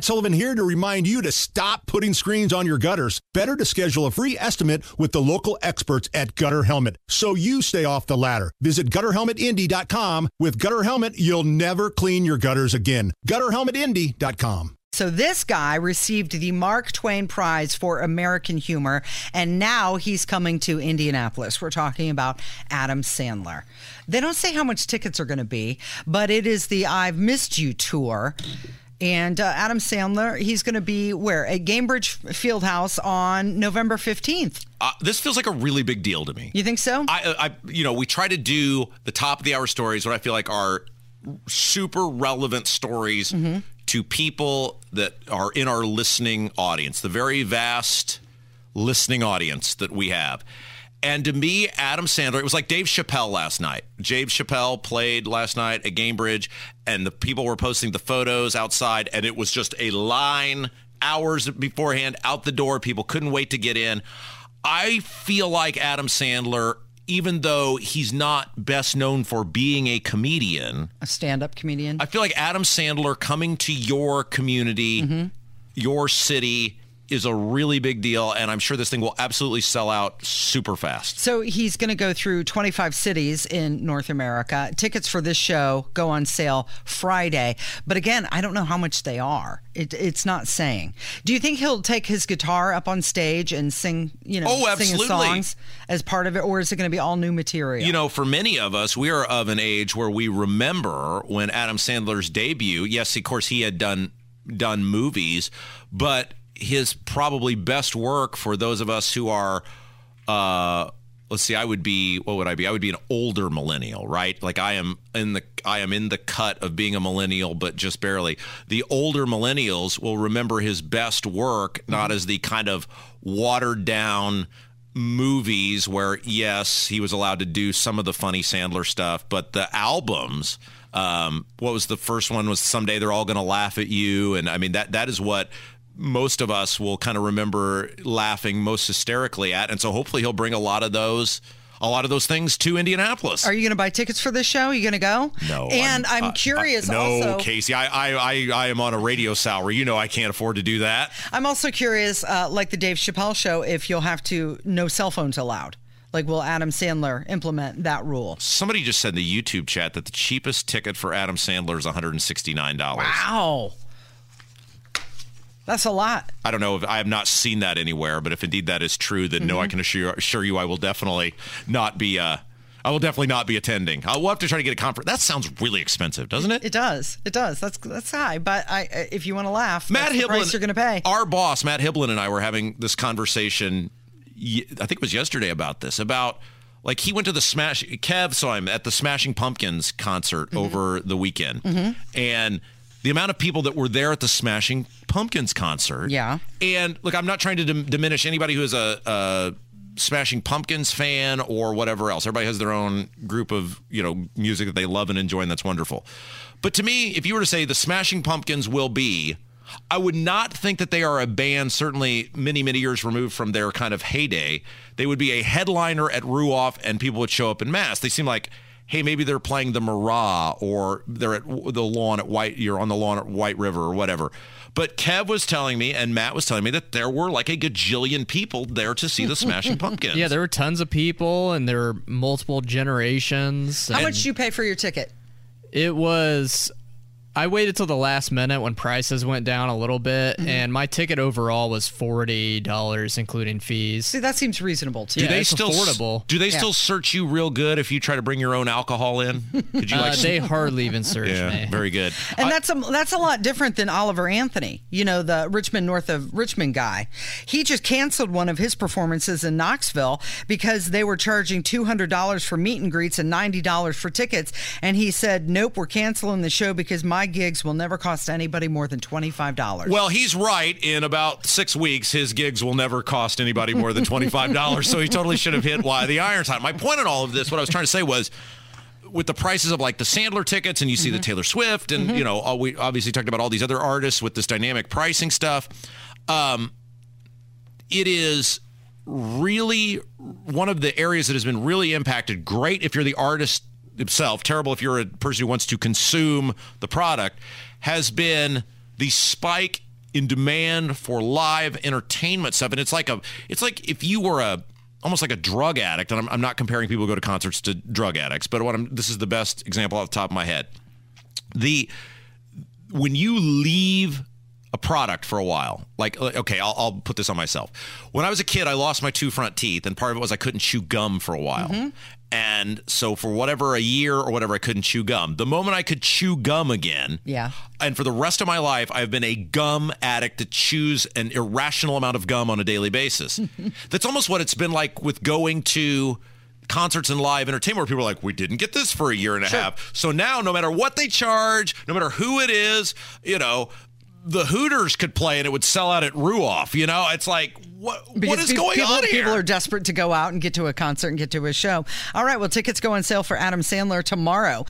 Matt Sullivan here to remind you to stop putting screens on your gutters. Better to schedule a free estimate with the local experts at Gutter Helmet so you stay off the ladder. Visit gutterhelmetindy.com. With Gutter Helmet, you'll never clean your gutters again. Gutterhelmetindy.com. So this guy received the Mark Twain Prize for American Humor, and now he's coming to Indianapolis. We're talking about Adam Sandler. They don't say how much tickets are going to be, but it is the I've Missed You tour. And uh, Adam Sandler, he's going to be where? At Gainbridge Fieldhouse on November 15th. Uh, this feels like a really big deal to me. You think so? I, I, you know, we try to do the top of the hour stories, what I feel like are super relevant stories Mm-hmm. to people that are in our listening audience, the very vast listening audience that we have. And to me, Adam Sandler, it was like Dave Chappelle last night. Dave Chappelle played last night at Gainbridge, and the people were posting the photos outside, and it was just a line hours beforehand out the door. People couldn't wait to get in. I feel like Adam Sandler, even though he's not best known for being a comedian, A stand up comedian. I feel like Adam Sandler coming to your community, Mm-hmm. your city, is a really big deal, and I'm sure this thing will absolutely sell out super fast. So he's going to go through 25 cities in North America. Tickets for this show go on sale Friday. But again, I don't know how much they are. It, it's not saying. Do you think he'll take his guitar up on stage and sing, you know, Oh, sing songs as part of it, or is it going to be all new material? You know, for many of us, we are of an age where we remember when Adam Sandler's debut. Yes, of course, he had done done movies, but his probably best work for those of us who are, uh, let's see, I would be what would I be? I would be an older millennial, right? Like I am in the I am in the cut of being a millennial, but just barely. The older millennials will remember his best work not as the kind of watered down movies where yes he was allowed to do some of the funny sandler stuff but the albums um, what was the first one was someday they're all going to laugh at you and i mean that that is what most of us will kind of remember laughing most hysterically at and so hopefully he'll bring a lot of those a lot of those things to indianapolis Are you going to buy tickets for this show? Are you going to go? no And I'm, uh, curious uh, no also. casey I, I i i am on a radio salary you know i can't afford to do that I'm also curious, uh, like the Dave Chappelle show, if you'll have to no cell phones allowed. Like, will Adam Sandler implement that rule? somebody just said in the youtube chat that the cheapest ticket for adam sandler is $169 Wow. That's a lot. I don't know if I have not seen that anywhere, but if indeed that is true, then no, I Mm-hmm. can assure, assure you I will definitely not be. Uh, I will definitely not be attending. I will have to try to get a conference. That sounds really expensive, doesn't it? It does. It does. That's that's high. But I, if you want to laugh, Matt that's the price Hiblin, you're going to pay. Our boss, Matt Hiblin, and I were having this conversation. I think it was yesterday about this. About like he went to the Smash. Kev saw him at the Smashing Pumpkins concert Mm-hmm. over the weekend, and the amount of people that were there at the Smashing Pumpkins concert. Yeah. And look, I'm not trying to dim- diminish anybody who is a, a Smashing Pumpkins fan or whatever else. Everybody has their own group of you know music that they love and enjoy, and that's wonderful. But to me, if you were to say the Smashing Pumpkins will be, I would not think that they are a band. Certainly, many many years removed from their kind of heyday, they would be a headliner at Ruoff, and people would show up in mass. They seem like. Hey, maybe they're playing the Murat or they're at the lawn at White. You're on the lawn at White River or whatever. But Kev was telling me, and Matt was telling me that there were like a gajillion people there to see the Smashing Pumpkins. Yeah, there were tons of people and there were multiple generations. How and much did you pay for your ticket? It was. I waited till the last minute when prices went down a little bit, Mm-hmm. and my ticket overall was forty dollars, including fees. See, that seems reasonable too. Do. Yeah, they it's still affordable. Do they Yeah. still search you real good if you try to bring your own alcohol in? Could you Uh, like? they hardly even search yeah, me. very good. And I- that's a that's a lot different than Oliver Anthony, you know, the Rich Men North of Richmond guy. He just canceled one of his performances in Knoxville because they were charging two hundred dollars for meet and greets and ninety dollars for tickets. And he said, "Nope, we're canceling the show because my gigs will never cost anybody more than twenty five dollars." well, he's right. In about six weeks, his gigs will never cost anybody more than twenty five dollars. so he totally should have hit why the iron's hot. My point in all of this, what I was trying to say was. With the prices of like the Sandler tickets, and you see the Taylor Swift, and you know, all, we obviously talked about all these other artists with this dynamic pricing stuff. Um, it is really one of the areas that has been really impacted. Great if you're the artist himself, terrible if you're a person who wants to consume the product, has been the spike in demand for live entertainment stuff, and it's like a it's like if you were a almost like a drug addict, and I'm, I'm not comparing people who go to concerts to drug addicts, but what I'm this is the best example off the top of my head. The when you leave a product for a while. Like, okay, I'll, I'll, put this on myself. When I was a kid, I lost my two front teeth, and part of it was I couldn't chew gum for a while. Mm-hmm. And so, for whatever a year or whatever, I couldn't chew gum. The moment I could chew gum again, yeah. And for the rest of my life, I've been a gum addict that chews an irrational amount of gum on a daily basis. That's almost what it's been like with going to concerts and live entertainment where people are like, we didn't get this for a year and a sure. half. So now, no matter what they charge, no matter who it is, you know, the Hooters could play and it would sell out at Ruoff. You know, it's like what because what is going people, on here? People are desperate to go out and get to a concert and get to a show. All right, well, tickets go on sale for Adam Sandler tomorrow.